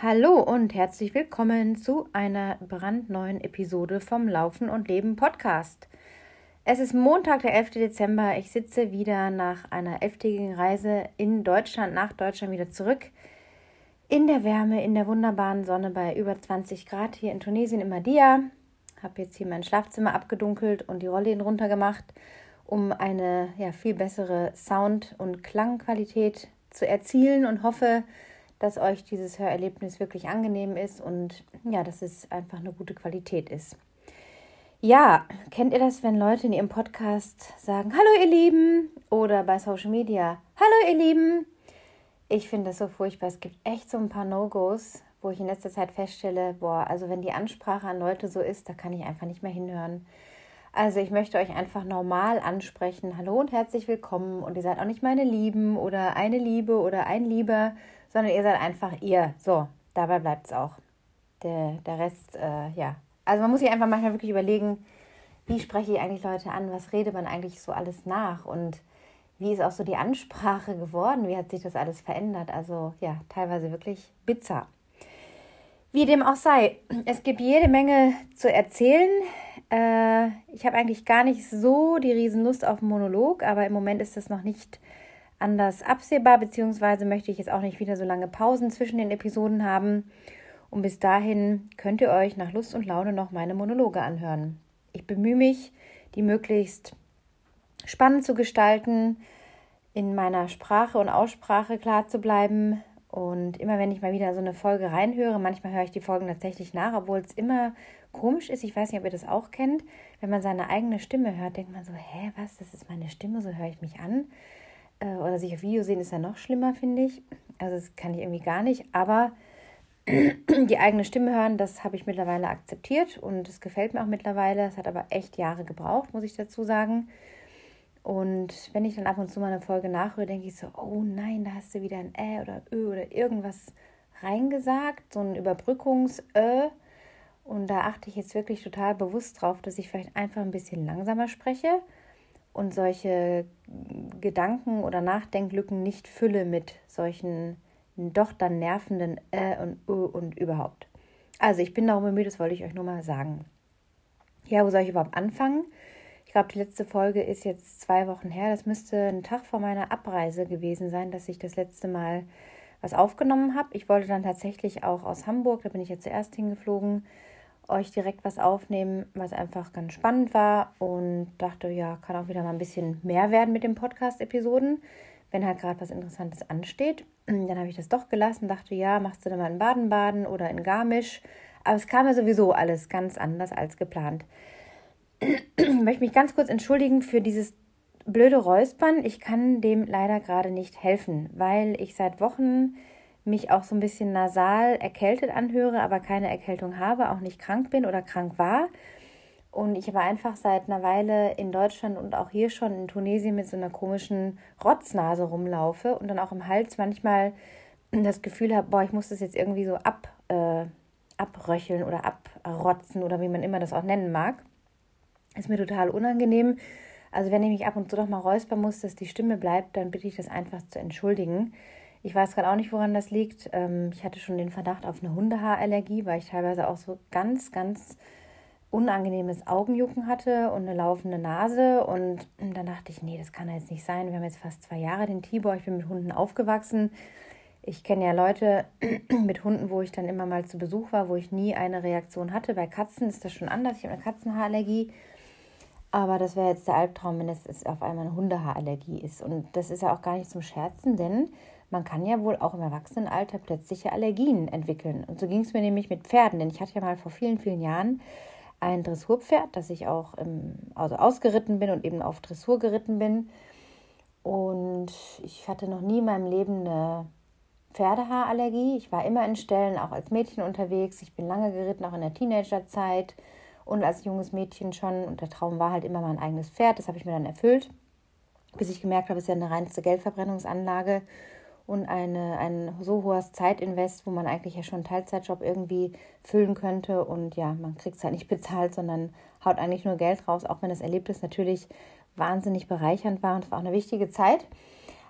Hallo und herzlich willkommen zu einer brandneuen Episode vom Laufen und Leben Podcast. Es ist Montag, der 11. Dezember. Ich sitze wieder nach einer elftägigen Reise in Deutschland, nach Deutschland wieder zurück. In der Wärme, in der wunderbaren Sonne bei über 20 Grad hier in Tunesien im Madia. Habe jetzt hier mein Schlafzimmer abgedunkelt und die Rollläden runtergemacht, um eine ja, viel bessere Sound- und Klangqualität zu erzielen und hoffe, dass euch dieses Hörerlebnis wirklich angenehm ist und ja, dass es einfach eine gute Qualität ist. Ja, kennt ihr das, wenn Leute in ihrem Podcast sagen, hallo ihr Lieben oder bei Social Media, hallo ihr Lieben? Ich finde das so furchtbar. Es gibt echt so ein paar No-Gos, wo ich in letzter Zeit feststelle, boah, also wenn die Ansprache an Leute so ist, da kann ich einfach nicht mehr hinhören. Also ich möchte euch einfach normal ansprechen. Hallo und herzlich willkommen. Und ihr seid auch nicht meine Lieben oder eine Liebe oder ein Lieber, sondern ihr seid einfach ihr. So, dabei bleibt es auch. Der, der Rest, äh, ja. Also man muss sich einfach manchmal wirklich überlegen, wie spreche ich eigentlich Leute an, was redet man eigentlich so alles nach und wie ist auch so die Ansprache geworden, wie hat sich das alles verändert. Also ja, teilweise wirklich bizarr. Wie dem auch sei, es gibt jede Menge zu erzählen. Äh, ich habe eigentlich gar nicht so die Riesenlust auf einen Monolog, aber im Moment ist das noch nicht anders absehbar, beziehungsweise möchte ich jetzt auch nicht wieder so lange Pausen zwischen den Episoden haben. Und bis dahin könnt ihr euch nach Lust und Laune noch meine Monologe anhören. Ich bemühe mich, die möglichst spannend zu gestalten, in meiner Sprache und Aussprache klar zu bleiben. Und immer wenn ich mal wieder so eine Folge reinhöre, manchmal höre ich die Folgen tatsächlich nach, obwohl es immer komisch ist. Ich weiß nicht, ob ihr das auch kennt. Wenn man seine eigene Stimme hört, denkt man so, hä, was, das ist meine Stimme, so höre ich mich an äh, oder sich auf Video sehen, ist ja noch schlimmer, finde ich. Also das kann ich irgendwie gar nicht. Aber die eigene Stimme hören, das habe ich mittlerweile akzeptiert und es gefällt mir auch mittlerweile. Es hat aber echt Jahre gebraucht, muss ich dazu sagen. Und wenn ich dann ab und zu mal eine Folge nachhöre, denke ich so, oh nein, da hast du wieder ein Ä oder Ö oder irgendwas reingesagt, so ein Überbrückungs-Ö. Und da achte ich jetzt wirklich total bewusst drauf, dass ich vielleicht einfach ein bisschen langsamer spreche und solche Gedanken oder Nachdenklücken nicht fülle mit solchen doch dann nervenden äh und ö und überhaupt. Also ich bin darum bemüht, das wollte ich euch nur mal sagen. Ja, wo soll ich überhaupt anfangen? Ich glaube, die letzte Folge ist jetzt zwei Wochen her. Das müsste ein Tag vor meiner Abreise gewesen sein, dass ich das letzte Mal was aufgenommen habe. Ich wollte dann tatsächlich auch aus Hamburg, da bin ich ja zuerst hingeflogen, euch direkt was aufnehmen, was einfach ganz spannend war und dachte, ja, kann auch wieder mal ein bisschen mehr werden mit den Podcast-Episoden, wenn halt gerade was Interessantes ansteht. Dann habe ich das doch gelassen, dachte, ja, machst du dann mal in Baden-Baden oder in Garmisch. Aber es kam ja sowieso alles ganz anders als geplant. Ich möchte mich ganz kurz entschuldigen für dieses blöde Räuspern. Ich kann dem leider gerade nicht helfen, weil ich seit Wochen mich auch so ein bisschen nasal erkältet anhöre, aber keine Erkältung habe, auch nicht krank bin oder krank war. Und ich aber einfach seit einer Weile in Deutschland und auch hier schon in Tunesien mit so einer komischen Rotznase rumlaufe und dann auch im Hals manchmal das Gefühl habe, boah, ich muss das jetzt irgendwie so ab, äh, abröcheln oder abrotzen oder wie man immer das auch nennen mag. Ist mir total unangenehm. Also wenn ich mich ab und zu doch mal räuspern muss, dass die Stimme bleibt, dann bitte ich das einfach zu entschuldigen. Ich weiß gerade auch nicht, woran das liegt. Ähm, ich hatte schon den Verdacht auf eine Hundehaarallergie, weil ich teilweise auch so ganz, ganz unangenehmes Augenjucken hatte und eine laufende Nase. Und dann dachte ich, nee, das kann jetzt nicht sein. Wir haben jetzt fast zwei Jahre den Tibor. Ich bin mit Hunden aufgewachsen. Ich kenne ja Leute mit Hunden, wo ich dann immer mal zu Besuch war, wo ich nie eine Reaktion hatte. Bei Katzen ist das schon anders. Ich habe eine Katzenhaarallergie. Aber das wäre jetzt der Albtraum, wenn es auf einmal eine Hundehaarallergie ist. Und das ist ja auch gar nicht zum Scherzen, denn man kann ja wohl auch im Erwachsenenalter plötzliche Allergien entwickeln. Und so ging es mir nämlich mit Pferden, denn ich hatte ja mal vor vielen, vielen Jahren ein Dressurpferd, das ich auch im, also ausgeritten bin und eben auf Dressur geritten bin. Und ich hatte noch nie in meinem Leben eine Pferdehaarallergie. Ich war immer in Stellen, auch als Mädchen unterwegs. Ich bin lange geritten, auch in der Teenagerzeit und als junges Mädchen schon. Und der Traum war halt immer mein eigenes Pferd. Das habe ich mir dann erfüllt, bis ich gemerkt habe, es ist ja eine reinste Geldverbrennungsanlage und eine, ein so hohes Zeitinvest, wo man eigentlich ja schon einen Teilzeitjob irgendwie füllen könnte. Und ja, man kriegt es halt nicht bezahlt, sondern haut eigentlich nur Geld raus, auch wenn das Erlebnis natürlich wahnsinnig bereichernd war und es war auch eine wichtige Zeit.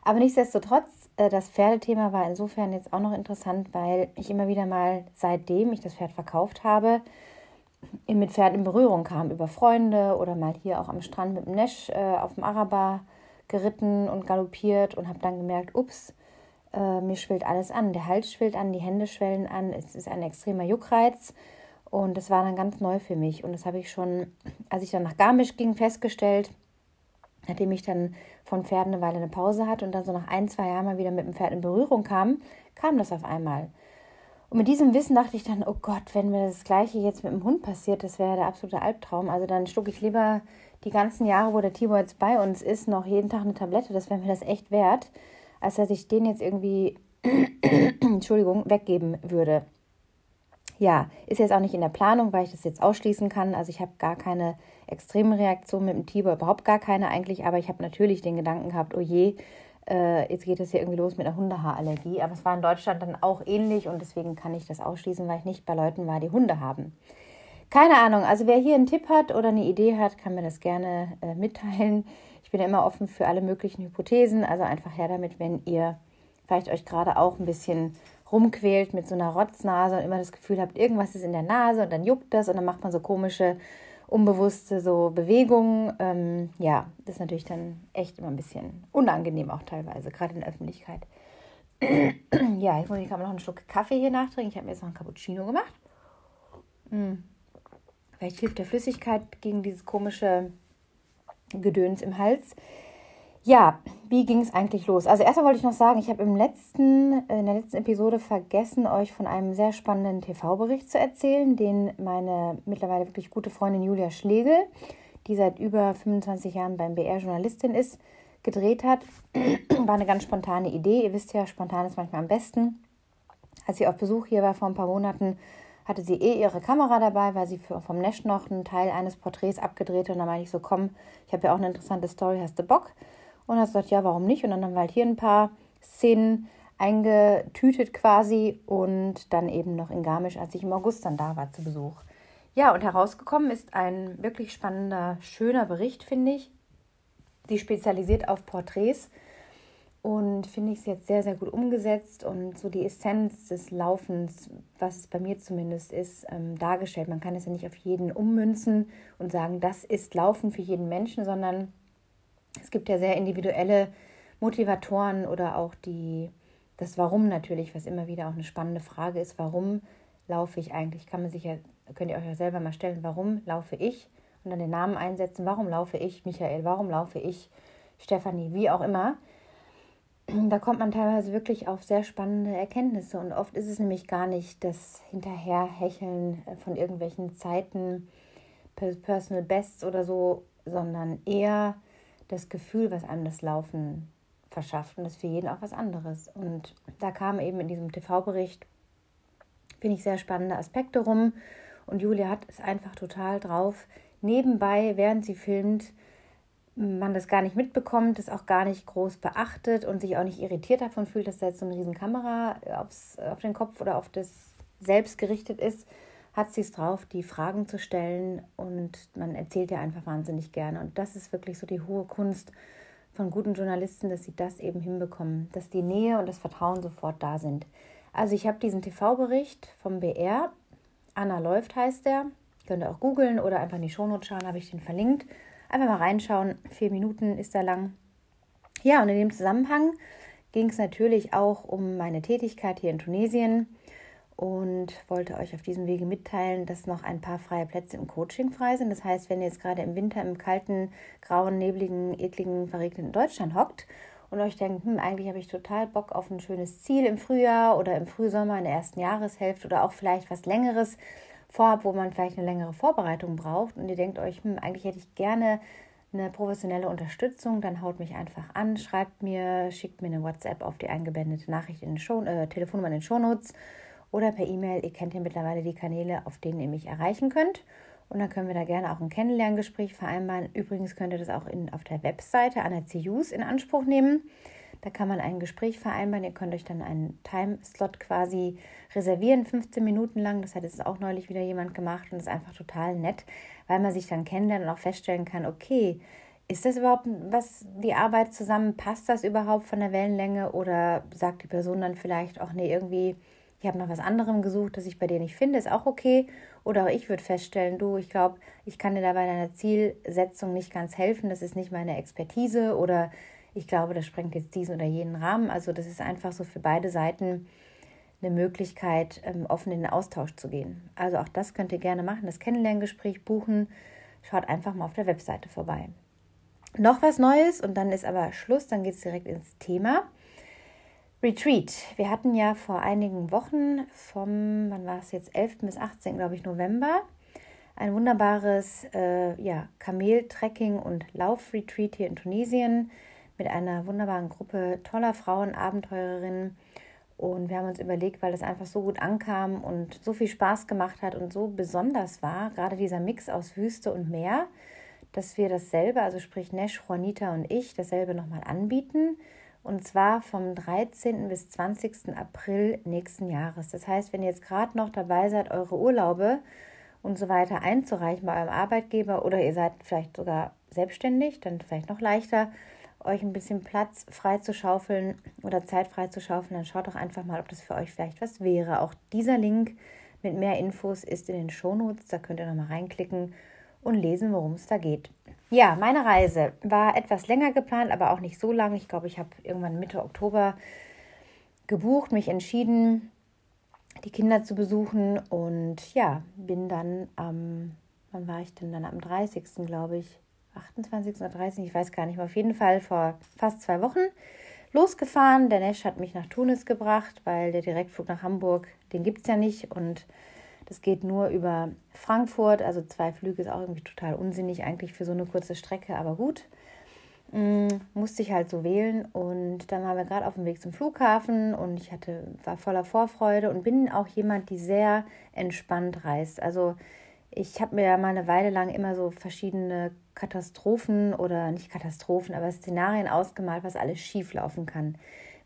Aber nichtsdestotrotz äh, das Pferdethema war insofern jetzt auch noch interessant, weil ich immer wieder mal, seitdem ich das Pferd verkauft habe, mit Pferd in Berührung kam, über Freunde oder mal hier auch am Strand mit dem Nesch äh, auf dem Araber geritten und galoppiert und habe dann gemerkt, ups, äh, mir schwillt alles an. Der Hals schwillt an, die Hände schwellen an, es ist ein extremer Juckreiz und das war dann ganz neu für mich und das habe ich schon, als ich dann nach Garmisch ging, festgestellt, nachdem ich dann von Pferden eine Weile eine Pause hatte und dann so nach ein, zwei Jahren mal wieder mit dem Pferd in Berührung kam, kam das auf einmal. Und mit diesem Wissen dachte ich dann, oh Gott, wenn mir das Gleiche jetzt mit dem Hund passiert, das wäre der absolute Albtraum. Also dann schlucke ich lieber die ganzen Jahre, wo der Tibor jetzt bei uns ist, noch jeden Tag eine Tablette. Das wäre mir das echt wert, als dass ich den jetzt irgendwie, Entschuldigung, weggeben würde. Ja, ist jetzt auch nicht in der Planung, weil ich das jetzt ausschließen kann. Also ich habe gar keine extreme Reaktion mit dem Tibor, überhaupt gar keine eigentlich. Aber ich habe natürlich den Gedanken gehabt, oh je, äh, jetzt geht es hier irgendwie los mit einer Hundehaarallergie. Aber es war in Deutschland dann auch ähnlich und deswegen kann ich das ausschließen, weil ich nicht bei Leuten war, die Hunde haben. Keine Ahnung, also wer hier einen Tipp hat oder eine Idee hat, kann mir das gerne äh, mitteilen. Ich bin ja immer offen für alle möglichen Hypothesen, also einfach her damit, wenn ihr vielleicht euch gerade auch ein bisschen rumquält mit so einer Rotznase und immer das Gefühl habt, irgendwas ist in der Nase und dann juckt das und dann macht man so komische, unbewusste so Bewegungen. Ähm, ja, das ist natürlich dann echt immer ein bisschen unangenehm auch teilweise, gerade in der Öffentlichkeit. ja, jetzt muss ich aber noch einen Schluck Kaffee hier nachtrinken. Ich habe mir jetzt noch einen Cappuccino gemacht. Hm. Vielleicht hilft der Flüssigkeit gegen dieses komische Gedöns im Hals. Ja, wie ging es eigentlich los? Also erstmal wollte ich noch sagen, ich habe im letzten, in der letzten Episode vergessen, euch von einem sehr spannenden TV-Bericht zu erzählen, den meine mittlerweile wirklich gute Freundin Julia Schlegel, die seit über 25 Jahren beim BR Journalistin ist, gedreht hat. War eine ganz spontane Idee. Ihr wisst ja, spontan ist manchmal am besten. Als sie auf Besuch hier war vor ein paar Monaten, hatte sie eh ihre Kamera dabei, weil sie für, vom Nash noch einen Teil eines Porträts abgedreht hat. Und dann meinte ich so, komm, ich habe ja auch eine interessante Story, hast du Bock? Und hat gesagt, ja, warum nicht? Und dann haben wir halt hier ein paar Szenen eingetütet quasi und dann eben noch in Garmisch, als ich im August dann da war zu Besuch. Ja, und herausgekommen ist ein wirklich spannender, schöner Bericht, finde ich. Die spezialisiert auf Porträts und finde ich es jetzt sehr, sehr gut umgesetzt und so die Essenz des Laufens, was bei mir zumindest ist, ähm, dargestellt. Man kann es ja nicht auf jeden ummünzen und sagen, das ist Laufen für jeden Menschen, sondern es gibt ja sehr individuelle Motivatoren oder auch die, das Warum natürlich, was immer wieder auch eine spannende Frage ist. Warum laufe ich eigentlich? Kann man sich ja, könnt ihr euch ja selber mal stellen, warum laufe ich? Und dann den Namen einsetzen, warum laufe ich Michael, warum laufe ich Stefanie, wie auch immer. Da kommt man teilweise wirklich auf sehr spannende Erkenntnisse. Und oft ist es nämlich gar nicht das Hinterherhecheln von irgendwelchen Zeiten, Personal Bests oder so, sondern eher das Gefühl, was einem das Laufen verschafft. Und das ist für jeden auch was anderes. Und da kamen eben in diesem TV-Bericht, finde ich, sehr spannende Aspekte rum. Und Julia hat es einfach total drauf, nebenbei, während sie filmt, man das gar nicht mitbekommt, das auch gar nicht groß beachtet und sich auch nicht irritiert davon fühlt, dass da jetzt so eine riesen Kamera aufs, auf den Kopf oder auf das selbst gerichtet ist, hat sie es drauf, die Fragen zu stellen und man erzählt ja einfach wahnsinnig gerne. Und das ist wirklich so die hohe Kunst von guten Journalisten, dass sie das eben hinbekommen, dass die Nähe und das Vertrauen sofort da sind. Also ich habe diesen TV-Bericht vom BR, Anna läuft heißt der, könnt ihr auch googeln oder einfach in die Shownote schauen, habe ich den verlinkt. Einfach mal reinschauen, vier Minuten ist er lang. Ja, und in dem Zusammenhang ging es natürlich auch um meine Tätigkeit hier in Tunesien und wollte euch auf diesem Wege mitteilen, dass noch ein paar freie Plätze im Coaching frei sind. Das heißt, wenn ihr jetzt gerade im Winter im kalten, grauen, nebligen, ekligen, verregneten Deutschland hockt und euch denkt, hm, eigentlich habe ich total Bock auf ein schönes Ziel im Frühjahr oder im Frühsommer in der ersten Jahreshälfte oder auch vielleicht was längeres vorhabt, wo man vielleicht eine längere Vorbereitung braucht und ihr denkt euch, hm, eigentlich hätte ich gerne eine professionelle Unterstützung, dann haut mich einfach an, schreibt mir, schickt mir eine WhatsApp auf die eingebettete Nachricht in den Show, äh, Telefonnummer in den Shownotes oder per E-Mail. Ihr kennt ja mittlerweile die Kanäle, auf denen ihr mich erreichen könnt. Und dann können wir da gerne auch ein Kennenlerngespräch vereinbaren. Übrigens könnt ihr das auch in, auf der Webseite an der CUs in Anspruch nehmen. Da kann man ein Gespräch vereinbaren. Ihr könnt euch dann einen Timeslot quasi reservieren, 15 Minuten lang. Das hat jetzt auch neulich wieder jemand gemacht und ist einfach total nett, weil man sich dann kennenlernt und auch feststellen kann, okay, ist das überhaupt, was die Arbeit zusammen, passt das überhaupt von der Wellenlänge oder sagt die Person dann vielleicht auch, nee, irgendwie, ich habe nach was anderem gesucht, das ich bei dir nicht finde, ist auch okay. Oder auch ich würde feststellen, du, ich glaube, ich kann dir da bei deiner Zielsetzung nicht ganz helfen, das ist nicht meine Expertise oder ich glaube, das sprengt jetzt diesen oder jenen Rahmen. Also das ist einfach so für beide Seiten eine Möglichkeit, ähm, offen in den Austausch zu gehen. Also auch das könnt ihr gerne machen, das Kennenlerngespräch buchen. Schaut einfach mal auf der Webseite vorbei. Noch was Neues und dann ist aber Schluss, dann geht es direkt ins Thema. Retreat. Wir hatten ja vor einigen Wochen vom, wann war es jetzt, 11. bis 18. glaube ich, November, ein wunderbares äh, ja, Kamel-Trekking- und Lauf-Retreat hier in Tunesien mit einer wunderbaren Gruppe toller Frauen, Abenteurerinnen und wir haben uns überlegt, weil das einfach so gut ankam und so viel Spaß gemacht hat und so besonders war, gerade dieser Mix aus Wüste und Meer, dass wir dasselbe, also sprich Nesh, Juanita und ich, dasselbe nochmal anbieten. Und zwar vom 13. bis 20. April nächsten Jahres. Das heißt, wenn ihr jetzt gerade noch dabei seid, eure Urlaube und so weiter einzureichen bei eurem Arbeitgeber oder ihr seid vielleicht sogar selbstständig, dann vielleicht noch leichter, euch ein bisschen Platz frei zu schaufeln oder Zeit frei zu schaufeln, dann schaut doch einfach mal, ob das für euch vielleicht was wäre. Auch dieser Link mit mehr Infos ist in den Shownotes, da könnt ihr nochmal reinklicken und lesen, worum es da geht. Ja, meine Reise war etwas länger geplant, aber auch nicht so lang. Ich glaube, ich habe irgendwann Mitte Oktober gebucht, mich entschieden, die Kinder zu besuchen und ja, bin dann am, wann war ich denn dann? Am 30. glaube ich, 28. oder 30. ich weiß gar nicht mehr, auf jeden Fall vor fast zwei Wochen losgefahren. Der Nesch hat mich nach Tunis gebracht, weil der Direktflug nach Hamburg, den gibt es ja nicht und das geht nur über Frankfurt. Also zwei Flüge ist auch irgendwie total unsinnig eigentlich für so eine kurze Strecke, aber gut. Mm, musste ich halt so wählen und dann waren wir gerade auf dem Weg zum Flughafen und ich hatte, war voller Vorfreude und bin auch jemand, die sehr entspannt reist. Also ich habe mir ja mal eine Weile lang immer so verschiedene Katastrophen oder nicht Katastrophen, aber Szenarien ausgemalt, was alles schief laufen kann.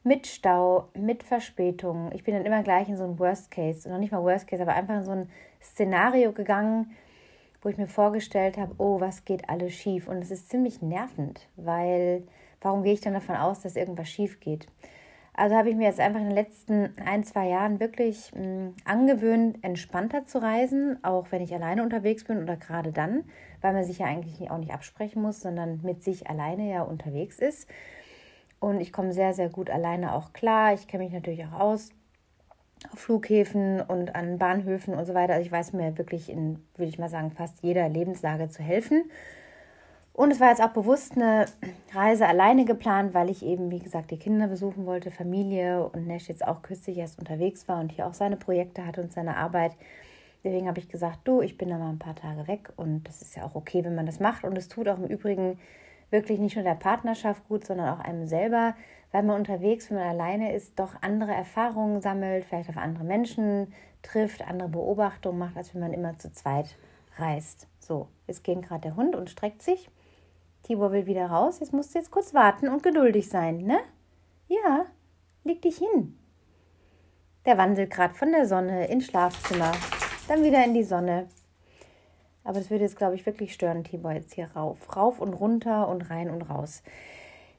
Mit Stau, mit Verspätungen. Ich bin dann immer gleich in so ein Worst Case, noch nicht mal Worst Case, aber einfach in so ein Szenario gegangen, wo ich mir vorgestellt habe, oh, was geht alles schief? Und es ist ziemlich nervend, weil warum gehe ich dann davon aus, dass irgendwas schief geht? Also habe ich mir jetzt einfach in den letzten ein, zwei Jahren wirklich mh, hm, angewöhnt, entspannter zu reisen, auch wenn ich alleine unterwegs bin oder gerade dann, weil man sich ja eigentlich auch nicht absprechen muss, sondern mit sich alleine ja unterwegs ist. Und ich komme sehr, sehr gut alleine auch klar. Ich kenne mich natürlich auch aus auf Flughäfen und an Bahnhöfen und so weiter. Also ich weiß mir wirklich in, würde ich mal sagen, fast jeder Lebenslage zu helfen. Und es war jetzt auch bewusst eine Reise alleine geplant, weil ich eben, wie gesagt, die Kinder besuchen wollte, Familie und Nash jetzt auch kürzlich erst unterwegs war und hier auch seine Projekte hatte und seine Arbeit. Deswegen habe ich gesagt, du, ich bin da mal ein paar Tage weg und das ist ja auch okay, wenn man das macht. Und es tut auch im Übrigen wirklich nicht nur der Partnerschaft gut, sondern auch einem selber, weil man unterwegs, wenn man alleine ist, doch andere Erfahrungen sammelt, vielleicht auf andere Menschen trifft, andere Beobachtungen macht, als wenn man immer zu zweit reist. So, jetzt geht gerade der Hund und streckt sich. Tibor will wieder raus. Jetzt musst du jetzt kurz warten und geduldig sein, ne? Ja, leg dich hin. Der wandelt gerade von der Sonne ins Schlafzimmer, dann wieder in die Sonne. Aber das würde jetzt, glaube ich, wirklich stören, Tibor jetzt hier rauf. Rauf und runter und rein und raus.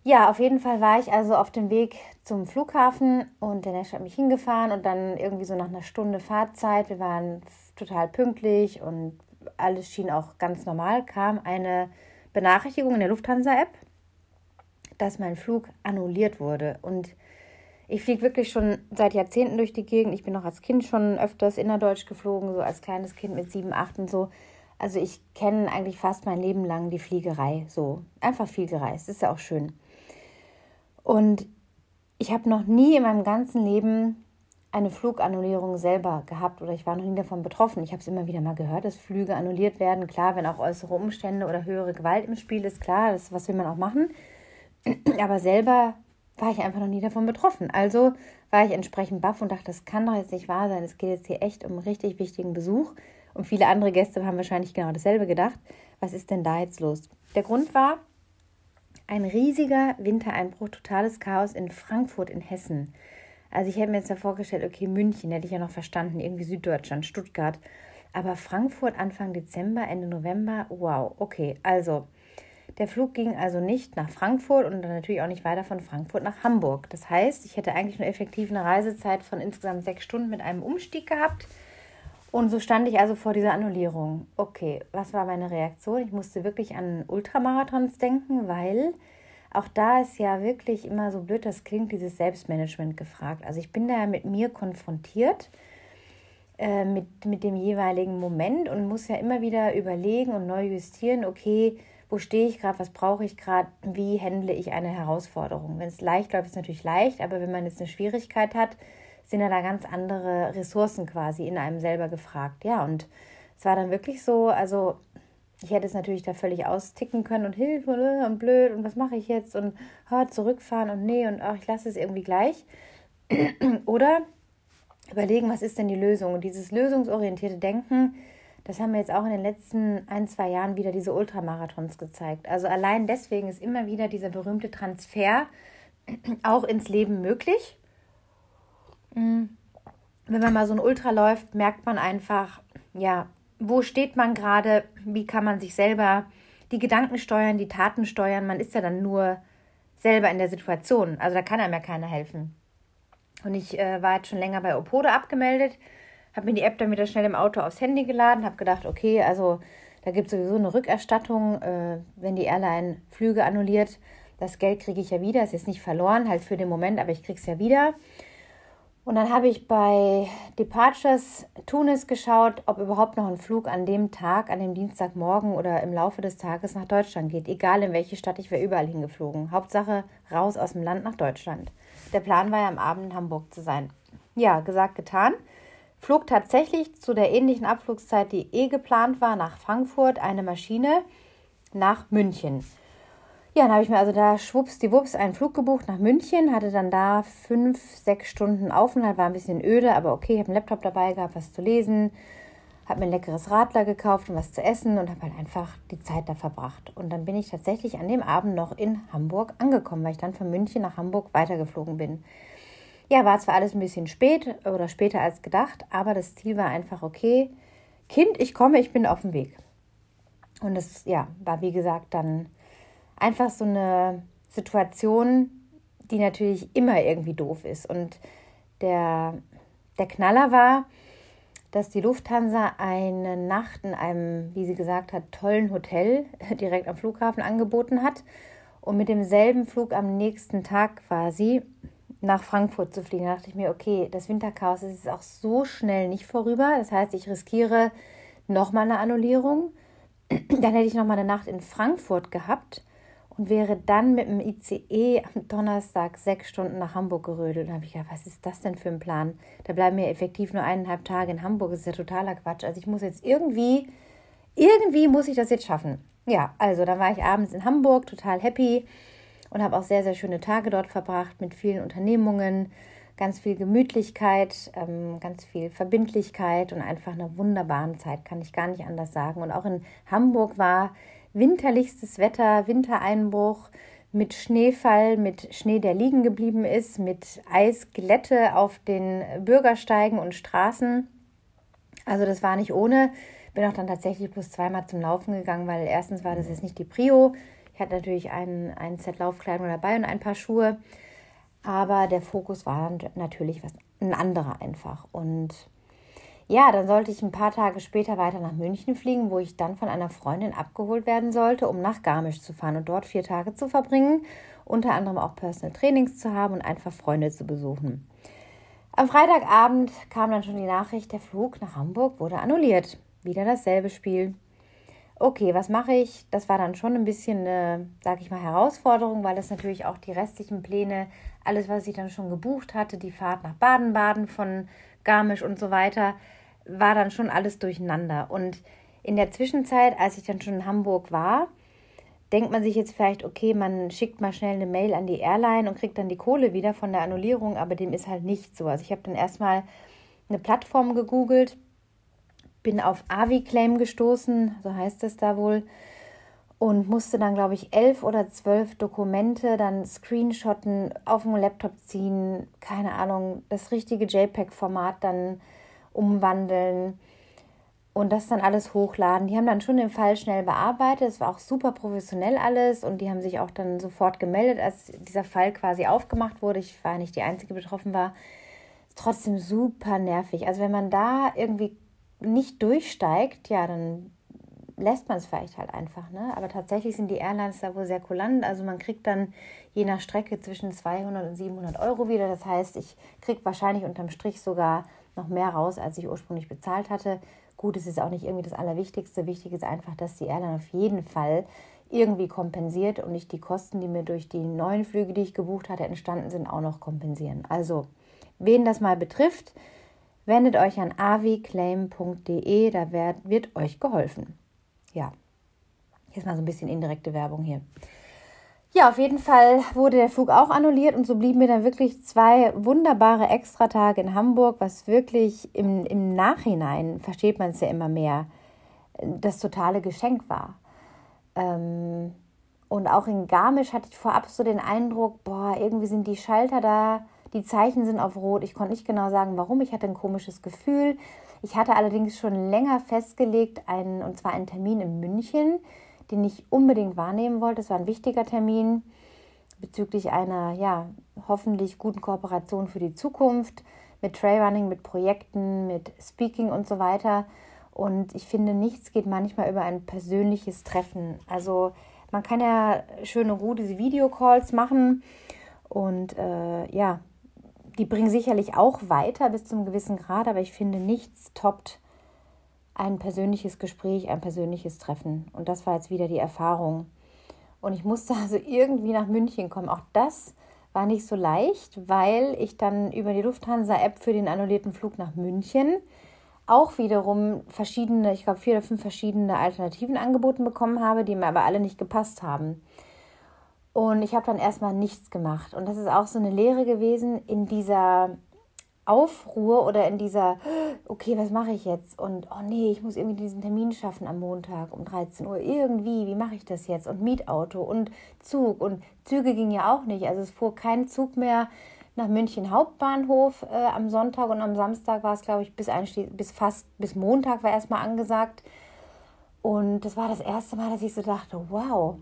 Ja, auf jeden Fall war ich also auf dem Weg zum Flughafen und der Nash hat mich hingefahren und dann irgendwie so nach einer Stunde Fahrzeit, wir waren total pünktlich und alles schien auch ganz normal, kam eine Benachrichtigung in der Lufthansa-App, dass mein Flug annulliert wurde. Und ich fliege wirklich schon seit Jahrzehnten durch die Gegend. Ich bin auch als Kind schon öfters innerdeutsch geflogen, so als kleines Kind mit sieben, acht und so. Also ich kenne eigentlich fast mein Leben lang die Fliegerei. So einfach viel gereist. Ist ja auch schön. Und ich habe noch nie in meinem ganzen Leben eine Flugannullierung selber gehabt oder ich war noch nie davon betroffen. Ich habe es immer wieder mal gehört, dass Flüge annulliert werden. Klar, wenn auch äußere Umstände oder höhere Gewalt im Spiel ist, klar, das was will man auch machen. Aber selber war ich einfach noch nie davon betroffen. Also war ich entsprechend baff und dachte, das kann doch jetzt nicht wahr sein. Es geht jetzt hier echt um einen richtig wichtigen Besuch. Und viele andere Gäste haben wahrscheinlich genau dasselbe gedacht. Was ist denn da jetzt los? Der Grund war ein riesiger Wintereinbruch, totales Chaos in Frankfurt in Hessen. Also ich hätte mir jetzt da vorgestellt, okay, München hätte ich ja noch verstanden, irgendwie Süddeutschland, Stuttgart. Aber Frankfurt Anfang Dezember, Ende November, wow, okay. Also Der Flug ging also nicht nach Frankfurt und dann natürlich auch nicht weiter von Frankfurt nach Hamburg. Das heißt, ich hätte eigentlich nur effektiv eine Reisezeit von insgesamt sechs Stunden mit einem Umstieg gehabt. Und so stand ich also vor dieser Annullierung. Okay, was war meine Reaktion? Ich musste wirklich an Ultramarathons denken, weil auch da ist ja wirklich immer so blöd, das klingt, dieses Selbstmanagement gefragt. Also ich bin da mit mir konfrontiert, äh, mit, mit dem jeweiligen Moment und muss ja immer wieder überlegen und neu justieren, okay, wo stehe ich gerade, was brauche ich gerade, wie handle ich eine Herausforderung. Wenn es leicht läuft, ist es natürlich leicht, aber wenn man jetzt eine Schwierigkeit hat, sind ja da ganz andere Ressourcen quasi in einem selber gefragt. Ja, und es war dann wirklich so, also ich hätte es natürlich da völlig austicken können und Hilfe ne, und blöd und was mache ich jetzt und oh, zurückfahren und nee und auch ich lasse es irgendwie gleich. Oder überlegen, was ist denn die Lösung? Und dieses lösungsorientierte Denken, das haben wir jetzt auch in den letzten ein, zwei Jahren wieder diese Ultramarathons gezeigt. Also allein deswegen ist immer wieder dieser berühmte Transfer auch ins Leben möglich. Mm. Wenn man mal so ein Ultra läuft, merkt man einfach, ja, wo steht man gerade, wie kann man sich selber die Gedanken steuern, die Taten steuern. Man ist ja dann nur selber in der Situation. Also da kann einem ja keiner helfen. Und ich äh, war jetzt schon länger bei Opode abgemeldet habe mir die App dann wieder schnell im Auto aufs Handy geladen, habe gedacht, okay, also da gibt es sowieso eine Rückerstattung, äh, wenn die Airline Flüge annulliert. Das Geld kriege ich ja wieder, ist jetzt nicht verloren, halt für den Moment, aber ich kriege es ja wieder. Und dann habe ich bei Departures Tunis geschaut, ob überhaupt noch ein Flug an dem Tag, an dem Dienstagmorgen oder im Laufe des Tages nach Deutschland geht. Egal in welche Stadt, ich wäre überall hingeflogen. Hauptsache raus aus dem Land nach Deutschland. Der Plan war ja am Abend in Hamburg zu sein. Ja, gesagt, getan flog tatsächlich zu der ähnlichen Abflugszeit, die eh geplant war, nach Frankfurt eine Maschine nach München. Ja, dann habe ich mir also da schwuppsdiwupps einen Flug gebucht nach München, hatte dann da fünf, sechs Stunden Aufenthalt, war ein bisschen öde, aber okay, ich habe einen Laptop dabei gehabt, was zu lesen, habe mir ein leckeres Radler gekauft und was zu essen und habe halt einfach die Zeit da verbracht. Und dann bin ich tatsächlich an dem Abend noch in Hamburg angekommen, weil ich dann von München nach Hamburg weitergeflogen bin. Ja, war zwar alles ein bisschen spät oder später als gedacht, aber das Ziel war einfach, okay, Kind, ich komme, ich bin auf dem Weg. Und es ja, war wie gesagt dann einfach so eine Situation, die natürlich immer irgendwie doof ist. Und der, der Knaller war, dass die Lufthansa eine Nacht in einem, wie sie gesagt hat, tollen Hotel direkt am Flughafen angeboten hat. Und mit demselben Flug am nächsten Tag quasi nach Frankfurt zu fliegen. Da dachte ich mir, okay, das Winterchaos ist auch so schnell nicht vorüber. Das heißt, ich riskiere nochmal eine Annullierung. Dann hätte ich nochmal eine Nacht in Frankfurt gehabt und wäre dann mit dem ICE am Donnerstag sechs Stunden nach Hamburg gerödelt. Da habe ich gedacht, was ist das denn für ein Plan? Da bleiben mir effektiv nur eineinhalb Tage in Hamburg. Das ist ja totaler Quatsch. Also ich muss jetzt irgendwie, irgendwie muss ich das jetzt schaffen. Ja, also dann war ich abends in Hamburg, total happy und habe auch sehr, sehr schöne Tage dort verbracht mit vielen Unternehmungen, ganz viel Gemütlichkeit, ähm, ganz viel Verbindlichkeit und einfach eine wunderbare Zeit, kann ich gar nicht anders sagen. Und auch in Hamburg war winterlichstes Wetter, Wintereinbruch mit Schneefall, mit Schnee, der liegen geblieben ist, mit Eisglätte auf den Bürgersteigen und Straßen. Also das war nicht ohne. Bin auch dann tatsächlich bloß zweimal zum Laufen gegangen, weil erstens war das jetzt nicht die Prio. Ich hatte natürlich ein, ein Set Laufkleidung dabei und ein paar Schuhe. Aber der Fokus war natürlich was, ein anderer einfach. Und ja, dann sollte ich ein paar Tage später weiter nach München fliegen, wo ich dann von einer Freundin abgeholt werden sollte, um nach Garmisch zu fahren und dort vier Tage zu verbringen, unter anderem auch Personal Trainings zu haben und einfach Freunde zu besuchen. Am Freitagabend kam dann schon die Nachricht, der Flug nach Hamburg wurde annulliert. Wieder dasselbe Spiel okay, was mache ich? Das war dann schon ein bisschen eine, sag ich mal, Herausforderung, weil das natürlich auch die restlichen Pläne, alles, was ich dann schon gebucht hatte, die Fahrt nach Baden-Baden von Garmisch und so weiter, war dann schon alles durcheinander. Und in der Zwischenzeit, als ich dann schon in Hamburg war, denkt man sich jetzt vielleicht, okay, man schickt mal schnell eine Mail an die Airline und kriegt dann die Kohle wieder von der Annullierung, aber dem ist halt nicht so. Also ich habe dann erstmal eine Plattform gegoogelt, bin auf Aviclaim gestoßen, so heißt es da wohl, und musste dann, glaube ich, elf oder zwölf Dokumente dann screenshotten, auf dem Laptop ziehen, keine Ahnung, das richtige JPEG-Format dann umwandeln. und das dann alles hochladen. Die haben dann schon den Fall schnell bearbeitet. Es war auch super professionell alles und die haben sich auch dann sofort gemeldet, als dieser Fall quasi aufgemacht wurde. Ich war nicht die Einzige, die betroffen war. Trotzdem super nervig. Also wenn man da irgendwie nicht durchsteigt, ja, dann lässt man es vielleicht halt einfach. Ne? Aber tatsächlich sind die Airlines da wohl sehr kulant. Also man kriegt dann je nach Strecke zwischen 200 und 700 Euro wieder. Das heißt, ich kriege wahrscheinlich unterm Strich sogar noch mehr raus, als ich ursprünglich bezahlt hatte. Gut, es ist auch nicht irgendwie das Allerwichtigste. Wichtig ist einfach, dass die Airline auf jeden Fall irgendwie kompensiert und nicht die Kosten, die mir durch die neuen Flüge, die ich gebucht hatte, entstanden sind, auch noch kompensieren. Also, wen das mal betrifft, wendet euch an aviclaim.de, da wird, wird euch geholfen. Ja, jetzt mal so ein bisschen indirekte Werbung hier. Ja, auf jeden Fall wurde der Flug auch annulliert und so blieben mir dann wirklich zwei wunderbare Extratage in Hamburg, was wirklich im, im Nachhinein, versteht man es ja immer mehr, das totale Geschenk war. Ähm, und auch in Garmisch hatte ich vorab so den Eindruck, boah, irgendwie sind die Schalter da, die Zeichen sind auf Rot. Ich konnte nicht genau sagen, warum. Ich hatte ein komisches Gefühl. Ich hatte allerdings schon länger festgelegt, einen, und zwar einen Termin in München den ich unbedingt wahrnehmen wollte. Es war ein wichtiger Termin bezüglich einer ja, hoffentlich guten Kooperation für die Zukunft mit Trailrunning, mit Projekten, mit Speaking und so weiter. Und ich finde, nichts geht manchmal über ein persönliches Treffen. Also man kann ja schöne diese Videocalls machen und äh, ja, die bringen sicherlich auch weiter bis zum gewissen Grad, aber ich finde, nichts toppt ein persönliches Gespräch, ein persönliches Treffen. Und das war jetzt wieder die Erfahrung. Und ich musste also irgendwie nach München kommen. Auch das war nicht so leicht, weil ich dann über die Lufthansa-App für den annullierten Flug nach München auch wiederum verschiedene, ich glaube vier oder fünf verschiedene Alternativen angeboten bekommen habe, die mir aber alle nicht gepasst haben. Und ich habe dann erstmal nichts gemacht. Und das ist auch so eine Lehre gewesen in dieser Aufruhr oder in dieser, okay, was mache ich jetzt? Und oh nee, ich muss irgendwie diesen Termin schaffen am Montag um 13 Uhr. Irgendwie, wie mache ich das jetzt? Und Mietauto und Zug. Und Züge ging ja auch nicht. Also es fuhr kein Zug mehr nach München Hauptbahnhof äh, am Sonntag und am Samstag war es, glaube ich, bis, bis fast bis Montag war erstmal angesagt. Und das war das erste Mal, dass ich so dachte, wow,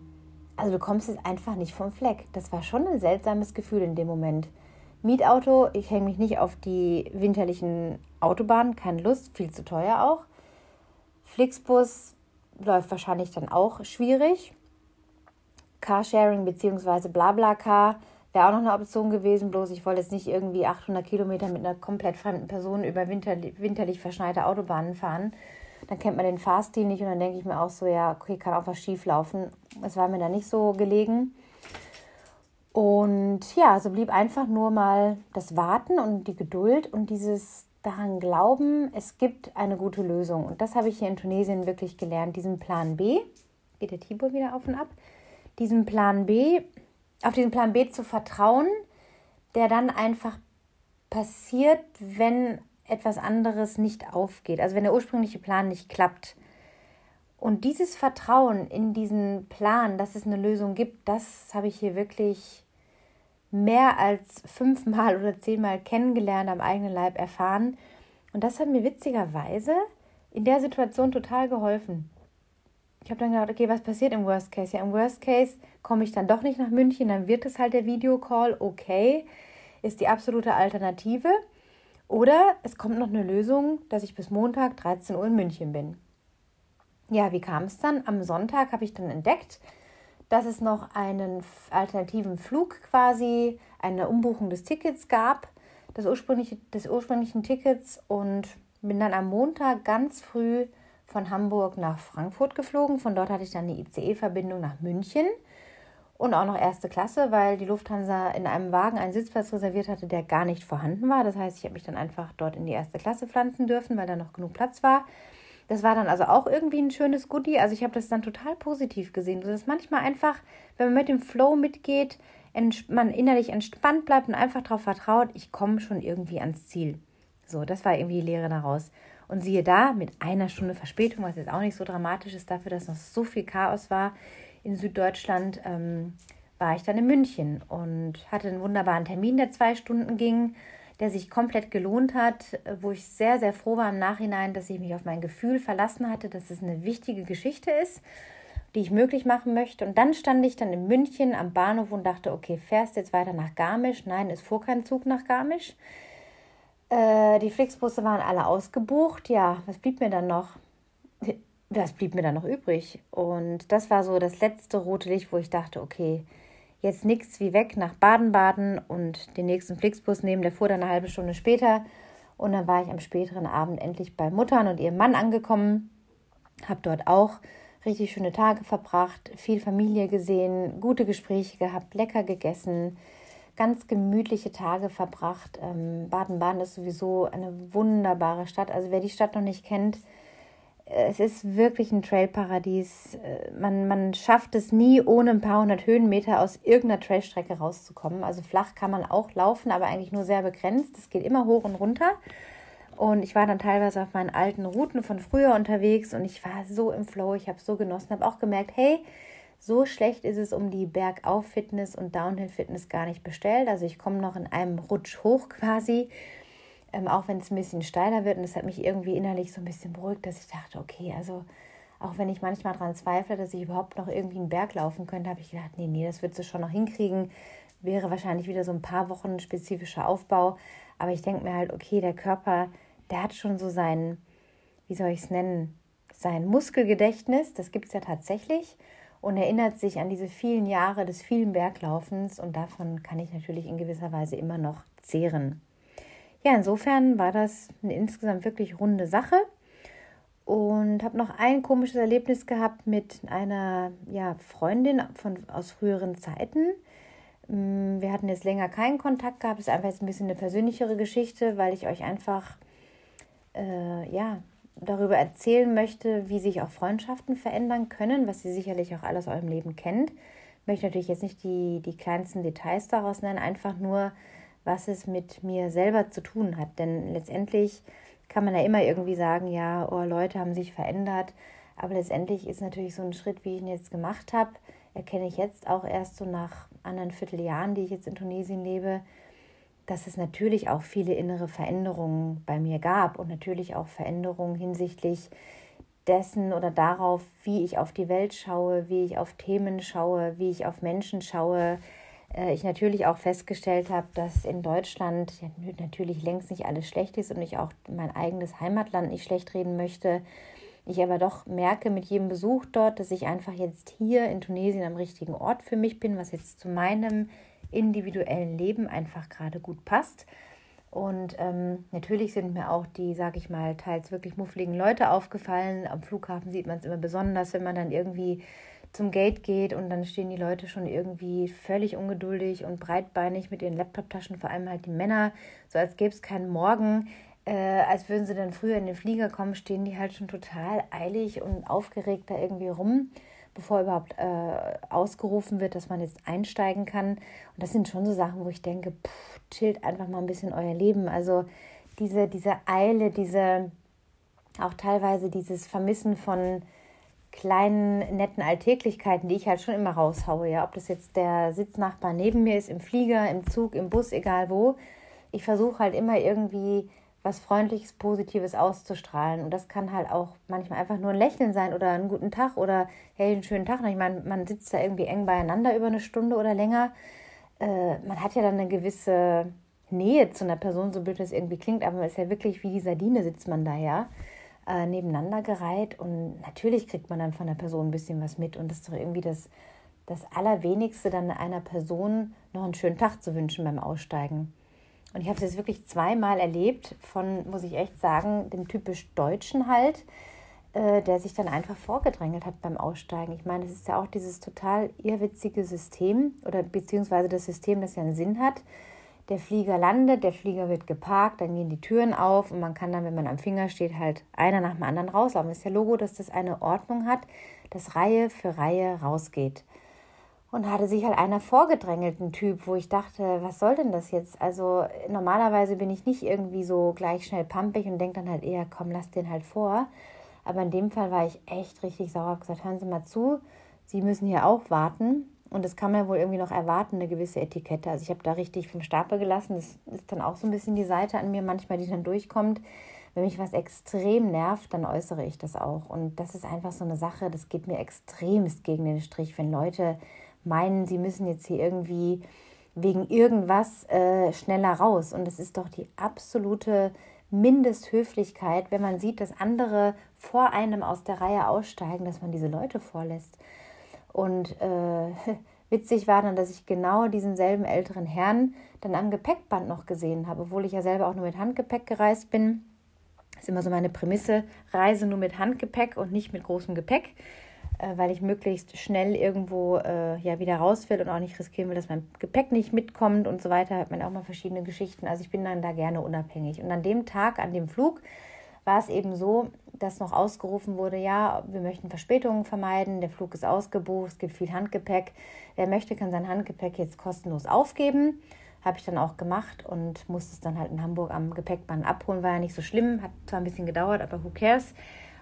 also du kommst jetzt einfach nicht vom Fleck. Das war schon ein seltsames Gefühl in dem Moment. Mietauto, ich hänge mich nicht auf die winterlichen Autobahnen, keine Lust, viel zu teuer auch. Flixbus läuft wahrscheinlich dann auch schwierig. Carsharing bzw. Blablacar wäre auch noch eine Option gewesen, bloß ich wollte jetzt nicht irgendwie 800 Kilometer mit einer komplett fremden Person über winterlich, winterlich verschneite Autobahnen fahren. Dann kennt man den Fahrstil nicht und dann denke ich mir auch so, ja, okay, kann auch was schief laufen. Es war mir da nicht so gelegen. Und ja, so blieb einfach nur mal das Warten und die Geduld und dieses daran glauben, es gibt eine gute Lösung. Und das habe ich hier in Tunesien wirklich gelernt, diesen Plan B. Geht der Tibur wieder auf und ab? Diesen Plan B, auf diesen Plan B zu vertrauen, der dann einfach passiert, wenn etwas anderes nicht aufgeht. Also wenn der ursprüngliche Plan nicht klappt. Und dieses Vertrauen in diesen Plan, dass es eine Lösung gibt, das habe ich hier wirklich mehr als fünfmal oder zehnmal kennengelernt, am eigenen Leib erfahren. Und das hat mir witzigerweise in der Situation total geholfen. Ich habe dann gedacht, okay, was passiert im Worst Case? Ja, im Worst Case komme ich dann doch nicht nach München, dann wird es halt der Videocall, okay, ist die absolute Alternative. Oder es kommt noch eine Lösung, dass ich bis Montag 13 Uhr in München bin. Ja, wie kam es dann? Am Sonntag habe ich dann entdeckt, dass es noch einen alternativen Flug quasi, eine Umbuchung des Tickets gab, des, ursprüngliche, des ursprünglichen Tickets und bin dann am Montag ganz früh von Hamburg nach Frankfurt geflogen. Von dort hatte ich dann eine ICE-Verbindung nach München und auch noch erste Klasse, weil die Lufthansa in einem Wagen einen Sitzplatz reserviert hatte, der gar nicht vorhanden war. Das heißt, ich habe mich dann einfach dort in die erste Klasse pflanzen dürfen, weil da noch genug Platz war. Das war dann also auch irgendwie ein schönes Goodie. Also ich habe das dann total positiv gesehen. Das ist manchmal einfach, wenn man mit dem Flow mitgeht, man innerlich entspannt bleibt und einfach darauf vertraut, ich komme schon irgendwie ans Ziel. So, das war irgendwie die Lehre daraus. Und siehe da, mit einer Stunde Verspätung, was jetzt auch nicht so dramatisch ist, dafür, dass noch so viel Chaos war in Süddeutschland, ähm, war ich dann in München und hatte einen wunderbaren Termin, der zwei Stunden ging der sich komplett gelohnt hat, wo ich sehr, sehr froh war im Nachhinein, dass ich mich auf mein Gefühl verlassen hatte, dass es eine wichtige Geschichte ist, die ich möglich machen möchte. Und dann stand ich dann in München am Bahnhof und dachte, okay, fährst jetzt weiter nach Garmisch? Nein, es fuhr kein Zug nach Garmisch. Äh, die Flixbusse waren alle ausgebucht. Ja, was blieb mir dann noch? Was blieb mir dann noch übrig? Und das war so das letzte rote Licht, wo ich dachte, okay, jetzt nichts wie weg nach Baden-Baden und den nächsten Flixbus nehmen. Der fuhr dann eine halbe Stunde später. Und dann war ich am späteren Abend endlich bei Muttern und ihrem Mann angekommen. Habe dort auch richtig schöne Tage verbracht, viel Familie gesehen, gute Gespräche gehabt, lecker gegessen, ganz gemütliche Tage verbracht. Ähm, Baden-Baden ist sowieso eine wunderbare Stadt. Also wer die Stadt noch nicht kennt, es ist wirklich ein Trailparadies. Äh, man, man schafft es nie, ohne ein paar hundert Höhenmeter aus irgendeiner Trailstrecke rauszukommen. Also flach kann man auch laufen, aber eigentlich nur sehr begrenzt. Es geht immer hoch und runter. Und ich war dann teilweise auf meinen alten Routen von früher unterwegs und ich war so im Flow, ich habe so genossen, habe auch gemerkt, hey, so schlecht ist es um die Bergauf-Fitness und Downhill-Fitness gar nicht bestellt. Also ich komme noch in einem Rutsch hoch quasi ähm, auch wenn es ein bisschen steiler wird. Und das hat mich irgendwie innerlich so ein bisschen beruhigt, dass ich dachte, okay, also auch wenn ich manchmal daran zweifle, dass ich überhaupt noch irgendwie einen Berg laufen könnte, habe ich gedacht, nee, nee, das wird sie schon noch hinkriegen. Wäre wahrscheinlich wieder so ein paar Wochen spezifischer Aufbau. Aber ich denke mir halt, okay, der Körper, der hat schon so sein, wie soll ich es nennen, sein Muskelgedächtnis, das gibt es ja tatsächlich und erinnert sich an diese vielen Jahre des vielen Berglaufens und davon kann ich natürlich in gewisser Weise immer noch zehren ja, insofern war das eine insgesamt wirklich runde Sache. Und habe noch ein komisches Erlebnis gehabt mit einer ja, Freundin von, aus früheren Zeiten. Mm, wir hatten jetzt länger keinen Kontakt gehabt. Das ist einfach jetzt ein bisschen eine persönlichere Geschichte, weil ich euch einfach äh, ja, darüber erzählen möchte, wie sich auch Freundschaften verändern können, was ihr sicherlich auch alles aus eurem Leben kennt. Ich möchte natürlich jetzt nicht die, die kleinsten Details daraus nennen, einfach nur was es mit mir selber zu tun hat. Denn letztendlich kann man ja immer irgendwie sagen, ja, oh, Leute haben sich verändert. Aber letztendlich ist natürlich so ein Schritt, wie ich ihn jetzt gemacht habe, erkenne ich jetzt auch erst so nach anderen Vierteljahren, die ich jetzt in Tunesien lebe, dass es natürlich auch viele innere Veränderungen bei mir gab und natürlich auch Veränderungen hinsichtlich dessen oder darauf, wie ich auf die Welt schaue, wie ich auf Themen schaue, wie ich auf Menschen schaue, ich natürlich auch festgestellt habe, dass in Deutschland natürlich längst nicht alles schlecht ist und ich auch mein eigenes Heimatland nicht schlecht reden möchte. Ich aber doch merke mit jedem Besuch dort, dass ich einfach jetzt hier in Tunesien am richtigen Ort für mich bin, was jetzt zu meinem individuellen Leben einfach gerade gut passt. Und ähm, natürlich sind mir auch die, sag ich mal, teils wirklich muffligen Leute aufgefallen. Am Flughafen sieht man es immer besonders, wenn man dann irgendwie zum Gate geht und dann stehen die Leute schon irgendwie völlig ungeduldig und breitbeinig mit ihren Laptoptaschen, vor allem halt die Männer, so als gäbe es keinen Morgen. Äh, als würden sie dann früher in den Flieger kommen, stehen die halt schon total eilig und aufgeregt da irgendwie rum, bevor überhaupt äh, ausgerufen wird, dass man jetzt einsteigen kann. Und das sind schon so Sachen, wo ich denke, pff, chillt einfach mal ein bisschen euer Leben. Also diese, diese Eile, diese auch teilweise dieses Vermissen von kleinen, netten Alltäglichkeiten, die ich halt schon immer raushaue. Ja, ob das jetzt der Sitznachbar neben mir ist, im Flieger, im Zug, im Bus, egal wo. Ich versuche halt immer irgendwie was Freundliches, Positives auszustrahlen. Und das kann halt auch manchmal einfach nur ein Lächeln sein oder einen guten Tag oder hey, einen schönen Tag. Ich meine, man sitzt da irgendwie eng beieinander über eine Stunde oder länger. Äh, man hat ja dann eine gewisse Nähe zu einer Person, so blöd das irgendwie klingt, aber man ist ja wirklich wie die Sardine sitzt man da, ja äh, nebeneinander gereiht und natürlich kriegt man dann von der Person ein bisschen was mit und das ist doch irgendwie das, das Allerwenigste, dann einer Person noch einen schönen Tag zu wünschen beim Aussteigen. Und ich habe es jetzt wirklich zweimal erlebt von, muss ich echt sagen, dem typisch Deutschen halt, äh, der sich dann einfach vorgedrängelt hat beim Aussteigen. Ich meine, es ist ja auch dieses total irrwitzige System oder beziehungsweise das System, das ja einen Sinn hat, der Flieger landet, der Flieger wird geparkt, dann gehen die Türen auf und man kann dann, wenn man am Finger steht, halt einer nach dem anderen rauslaufen. Das ist ja Logo, dass das eine Ordnung hat, dass Reihe für Reihe rausgeht. Und hatte sich halt einer vorgedrängelt, ein Typ, wo ich dachte, was soll denn das jetzt? Also normalerweise bin ich nicht irgendwie so gleich schnell pampig und denke dann halt eher, komm, lass den halt vor. Aber in dem Fall war ich echt richtig sauer. Habe gesagt, hören Sie mal zu, Sie müssen hier auch warten. Und das kann man wohl irgendwie noch erwarten, eine gewisse Etikette. Also ich habe da richtig vom Stapel gelassen. Das ist dann auch so ein bisschen die Seite an mir manchmal, die dann durchkommt. Wenn mich was extrem nervt, dann äußere ich das auch. Und das ist einfach so eine Sache, das geht mir extremst gegen den Strich, wenn Leute meinen, sie müssen jetzt hier irgendwie wegen irgendwas äh, schneller raus. Und das ist doch die absolute Mindesthöflichkeit, wenn man sieht, dass andere vor einem aus der Reihe aussteigen, dass man diese Leute vorlässt. Und äh, witzig war dann, dass ich genau diesen selben älteren Herrn dann am Gepäckband noch gesehen habe, obwohl ich ja selber auch nur mit Handgepäck gereist bin. Das ist immer so meine Prämisse, reise nur mit Handgepäck und nicht mit großem Gepäck, äh, weil ich möglichst schnell irgendwo äh, ja wieder raus will und auch nicht riskieren will, dass mein Gepäck nicht mitkommt und so weiter. Hat man auch mal verschiedene Geschichten. Also ich bin dann da gerne unabhängig. Und an dem Tag, an dem Flug, war es eben so, dass noch ausgerufen wurde, ja, wir möchten Verspätungen vermeiden, der Flug ist ausgebucht, es gibt viel Handgepäck. Wer möchte, kann sein Handgepäck jetzt kostenlos aufgeben. Habe ich dann auch gemacht und musste es dann halt in Hamburg am Gepäckband abholen. War ja nicht so schlimm, hat zwar ein bisschen gedauert, aber who cares.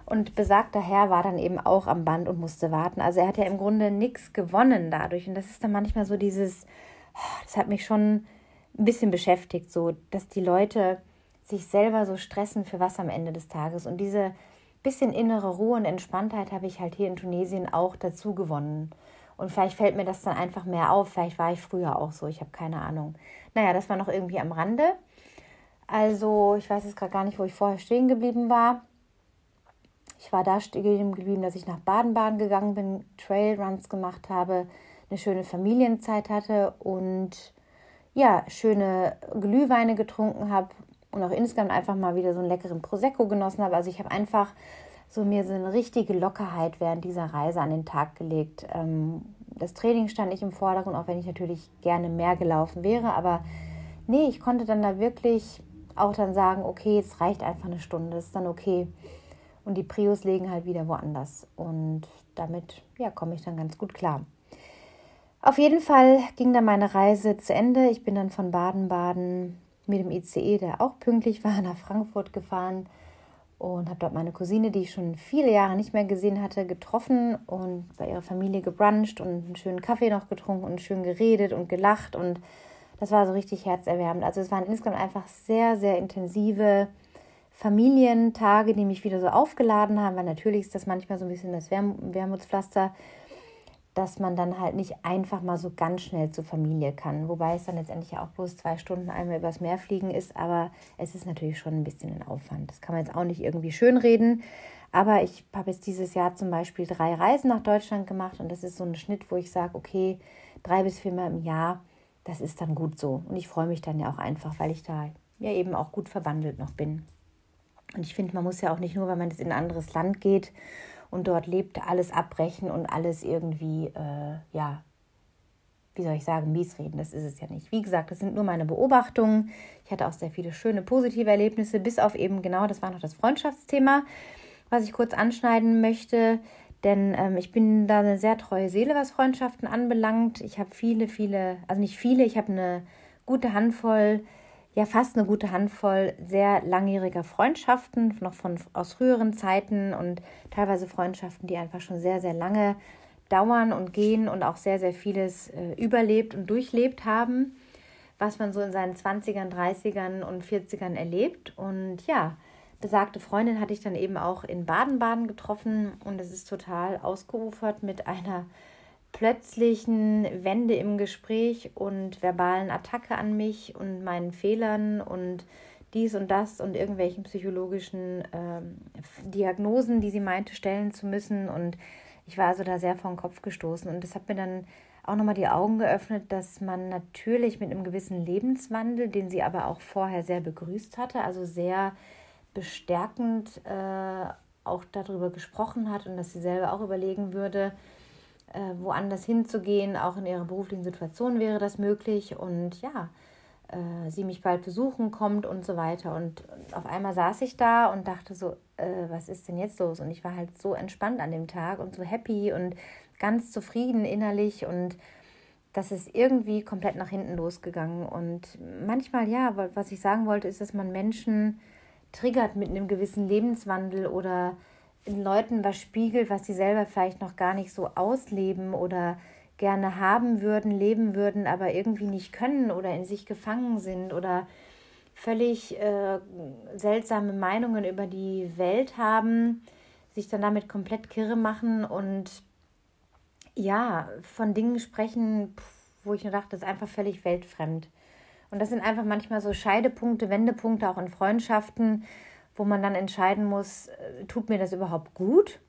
Und besagter Herr war dann eben auch am Band und musste warten. Also er hat ja im Grunde nichts gewonnen dadurch. Und das ist dann manchmal so dieses, das hat mich schon ein bisschen beschäftigt, so, dass die Leute sich selber so stressen für was am Ende des Tages. Und diese bisschen innere Ruhe und Entspanntheit habe ich halt hier in Tunesien auch dazu gewonnen. Und vielleicht fällt mir das dann einfach mehr auf. Vielleicht war ich früher auch so. Ich habe keine Ahnung. Naja, das war noch irgendwie am Rande. Also, ich weiß jetzt gerade gar nicht, wo ich vorher stehen geblieben war. Ich war da stehen geblieben, dass ich nach Baden-Baden gegangen bin, Trailruns gemacht habe, eine schöne Familienzeit hatte und ja, schöne Glühweine getrunken habe und auch insgesamt einfach mal wieder so einen leckeren Prosecco genossen habe. Also ich habe einfach so mir so eine richtige Lockerheit während dieser Reise an den Tag gelegt. Ähm, das Training stand nicht im Vordergrund, auch wenn ich natürlich gerne mehr gelaufen wäre. Aber nee, ich konnte dann da wirklich auch dann sagen, okay, es reicht einfach eine Stunde, ist dann okay. Und die Prios legen halt wieder woanders. Und damit ja, komme ich dann ganz gut klar. Auf jeden Fall ging dann meine Reise zu Ende. Ich bin dann von Baden-Baden mit dem ICE, der auch pünktlich war, nach Frankfurt gefahren und habe dort meine Cousine, die ich schon viele Jahre nicht mehr gesehen hatte, getroffen und bei ihrer Familie gebruncht und einen schönen Kaffee noch getrunken und schön geredet und gelacht und das war so richtig herzerwärmend. Also es waren insgesamt einfach sehr, sehr intensive Familientage, die mich wieder so aufgeladen haben, weil natürlich ist das manchmal so ein bisschen das Wermutspflaster dass man dann halt nicht einfach mal so ganz schnell zur Familie kann. Wobei es dann letztendlich auch bloß zwei Stunden einmal übers Meer fliegen ist, aber es ist natürlich schon ein bisschen ein Aufwand. Das kann man jetzt auch nicht irgendwie schönreden. Aber ich habe jetzt dieses Jahr zum Beispiel drei Reisen nach Deutschland gemacht und das ist so ein Schnitt, wo ich sage, okay, drei bis viermal im Jahr, das ist dann gut so. Und ich freue mich dann ja auch einfach, weil ich da ja eben auch gut verwandelt noch bin. Und ich finde, man muss ja auch nicht nur, wenn man jetzt in ein anderes Land geht und dort lebt, alles abbrechen und alles irgendwie, äh, ja, wie soll ich sagen, mies reden. Das ist es ja nicht. Wie gesagt, das sind nur meine Beobachtungen. Ich hatte auch sehr viele schöne positive Erlebnisse, bis auf eben genau, das war noch das Freundschaftsthema, was ich kurz anschneiden möchte. Denn ähm, ich bin da eine sehr treue Seele, was Freundschaften anbelangt. Ich habe viele, viele, also nicht viele, ich habe eine gute Handvoll ja fast eine gute Handvoll sehr langjähriger Freundschaften, noch von aus früheren Zeiten und teilweise Freundschaften, die einfach schon sehr, sehr lange dauern und gehen und auch sehr, sehr vieles äh, überlebt und durchlebt haben, was man so in seinen 20ern, 30ern und 40ern erlebt. Und ja, besagte Freundin hatte ich dann eben auch in Baden-Baden getroffen und es ist total ausgeufert mit einer plötzlichen Wende im Gespräch und verbalen Attacke an mich und meinen Fehlern und dies und das und irgendwelchen psychologischen ähm, Diagnosen, die sie meinte, stellen zu müssen. Und ich war also da sehr vor den Kopf gestoßen. Und das hat mir dann auch nochmal die Augen geöffnet, dass man natürlich mit einem gewissen Lebenswandel, den sie aber auch vorher sehr begrüßt hatte, also sehr bestärkend äh, auch darüber gesprochen hat und dass sie selber auch überlegen würde, äh, woanders hinzugehen. Auch in ihrer beruflichen Situation wäre das möglich. Und ja, äh, sie mich bald besuchen kommt und so weiter. Und auf einmal saß ich da und dachte so, äh, was ist denn jetzt los? Und ich war halt so entspannt an dem Tag und so happy und ganz zufrieden innerlich und das ist irgendwie komplett nach hinten losgegangen. Und manchmal, ja, was ich sagen wollte, ist, dass man Menschen triggert mit einem gewissen Lebenswandel oder in Leuten was spiegelt, was sie selber vielleicht noch gar nicht so ausleben oder gerne haben würden, leben würden, aber irgendwie nicht können oder in sich gefangen sind oder völlig äh, seltsame Meinungen über die Welt haben, sich dann damit komplett kirre machen und ja, von Dingen sprechen, wo ich nur dachte, das ist einfach völlig weltfremd. Und das sind einfach manchmal so Scheidepunkte, Wendepunkte auch in Freundschaften, wo man dann entscheiden muss, äh, tut mir das überhaupt gut?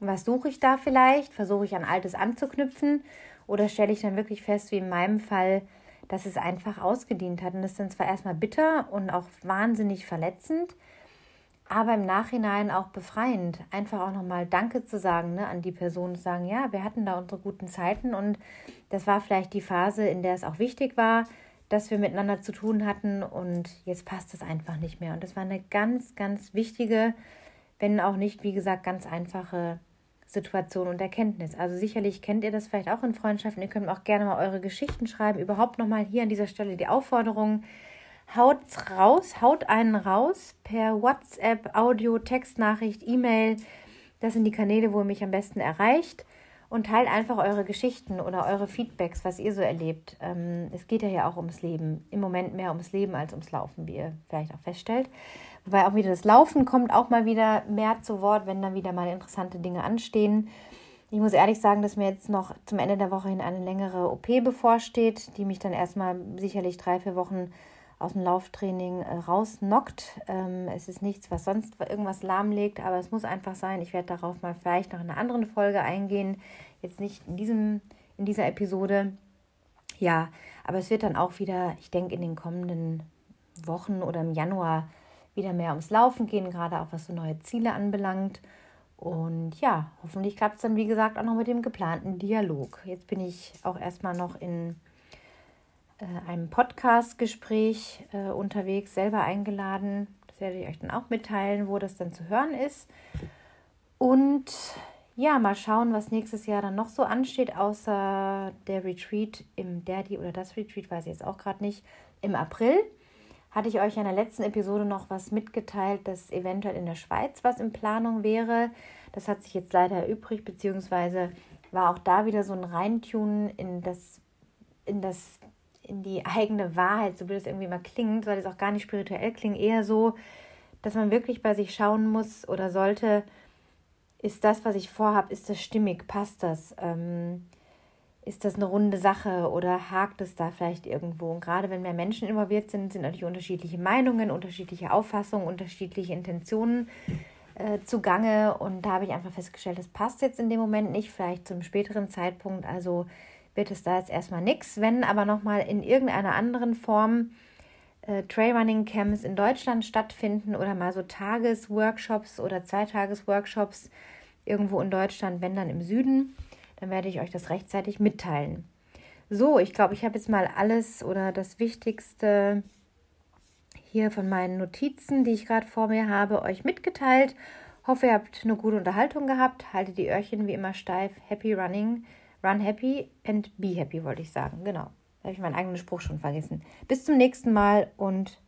Was suche ich da vielleicht? Versuche ich an Altes anzuknüpfen? Oder stelle ich dann wirklich fest, wie in meinem Fall, dass es einfach ausgedient hat? Und das ist dann zwar erstmal bitter und auch wahnsinnig verletzend, aber im Nachhinein auch befreiend. Einfach auch nochmal Danke zu sagen ne, an die Person, zu sagen, ja, wir hatten da unsere guten Zeiten und das war vielleicht die Phase, in der es auch wichtig war, dass wir miteinander zu tun hatten und jetzt passt es einfach nicht mehr. Und das war eine ganz, ganz wichtige, wenn auch nicht, wie gesagt, ganz einfache Situation und Erkenntnis. Also sicherlich kennt ihr das vielleicht auch in Freundschaften. Ihr könnt auch gerne mal eure Geschichten schreiben. Überhaupt nochmal hier an dieser Stelle die Aufforderung. Haut's raus, haut einen raus per WhatsApp, Audio, Textnachricht, E-Mail. Das sind die Kanäle, wo ihr mich am besten erreicht. Und teilt einfach eure Geschichten oder eure Feedbacks, was ihr so erlebt. Ähm, es geht ja hier auch ums Leben. Im Moment mehr ums Leben als ums Laufen, wie ihr vielleicht auch feststellt. Wobei auch wieder das Laufen kommt auch mal wieder mehr zu Wort, wenn dann wieder mal interessante Dinge anstehen. Ich muss ehrlich sagen, dass mir jetzt noch zum Ende der Woche hin eine längere OP bevorsteht, die mich dann erstmal sicherlich drei, vier Wochen aus dem Lauftraining äh, rausnockt. Ähm, es ist nichts, was sonst irgendwas lahmlegt, aber es muss einfach sein. Ich werde darauf mal vielleicht noch in einer anderen Folge eingehen. Jetzt nicht in, diesem, in dieser Episode. Ja, aber es wird dann auch wieder, ich denke, in den kommenden Wochen oder im Januar wieder mehr ums Laufen gehen, gerade auch was so neue Ziele anbelangt. Und ja, hoffentlich klappt es dann, wie gesagt, auch noch mit dem geplanten Dialog. Jetzt bin ich auch erstmal noch in einem Podcast-Gespräch äh, unterwegs, selber eingeladen. Das werde ich euch dann auch mitteilen, wo das dann zu hören ist. Und ja, mal schauen, was nächstes Jahr dann noch so ansteht, außer der Retreat im Daddy oder das Retreat, weiß ich jetzt auch gerade nicht, im April hatte ich euch in der letzten Episode noch was mitgeteilt, dass eventuell in der Schweiz was in Planung wäre. Das hat sich jetzt leider erübrigt, beziehungsweise war auch da wieder so ein Reintunen in das, in das, in die eigene Wahrheit, so wie das irgendwie mal klingt, weil es auch gar nicht spirituell klingt, eher so, dass man wirklich bei sich schauen muss oder sollte, ist das, was ich vorhabe, ist das stimmig, passt das? Ähm, ist das eine runde Sache oder hakt es da vielleicht irgendwo? Und gerade wenn mehr Menschen involviert sind, sind natürlich unterschiedliche Meinungen, unterschiedliche Auffassungen, unterschiedliche Intentionen äh, zugange. Und da habe ich einfach festgestellt, das passt jetzt in dem Moment nicht, vielleicht zum späteren Zeitpunkt. Also wird es da jetzt erstmal nichts. Wenn aber nochmal in irgendeiner anderen Form äh, Trailrunning-Camps in Deutschland stattfinden oder mal so Tagesworkshops oder Zweitagesworkshops irgendwo in Deutschland, wenn dann im Süden dann werde ich euch das rechtzeitig mitteilen. So, ich glaube, ich habe jetzt mal alles oder das Wichtigste hier von meinen Notizen, die ich gerade vor mir habe, euch mitgeteilt. Hoffe, ihr habt eine gute Unterhaltung gehabt. Haltet die Öhrchen wie immer steif. Happy running. Run happy and be happy, wollte ich sagen. Genau. Da habe ich meinen eigenen Spruch schon vergessen. Bis zum nächsten Mal und